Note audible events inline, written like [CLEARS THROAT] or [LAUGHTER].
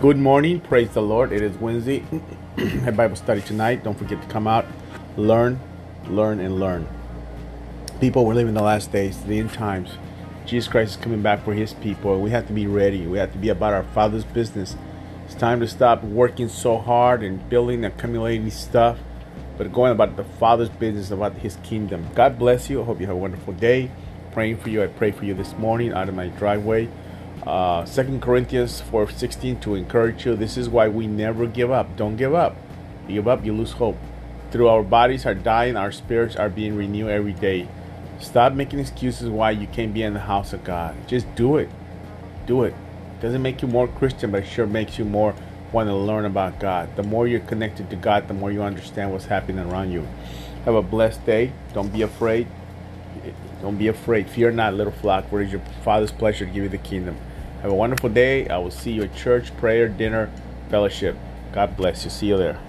Good morning. Praise the Lord. It is Wednesday. [CLEARS THROAT] Have Bible study tonight. Don't forget to come out, learn, learn, and learn. People, we're living the last days, the end times. Jesus Christ is coming back for his people, we have to be ready. We have to be about our Father's business. It's time to stop working so hard and building, accumulating stuff, but going about the Father's business, about his kingdom. God bless you. I hope you have a wonderful day. Praying for you. I pray for you this morning out of my driveway uh, 2 Corinthians 4:16 to encourage you. This is why we never give up. Don't give up. You give up, you lose hope. Through our bodies are dying, our spirits are being renewed every day. Stop making excuses why you can't be in the house of God. Just do it. Do it. Doesn't make you more Christian, but it sure makes you more want to learn about God. The more you're connected to God, the more you understand what's happening around you. Have a blessed day. Don't be afraid. Don't be afraid. Fear not, little flock, for it is your Father's pleasure to give you the kingdom. Have a wonderful day. I will see you at church, prayer, dinner, fellowship. God bless you. See you there.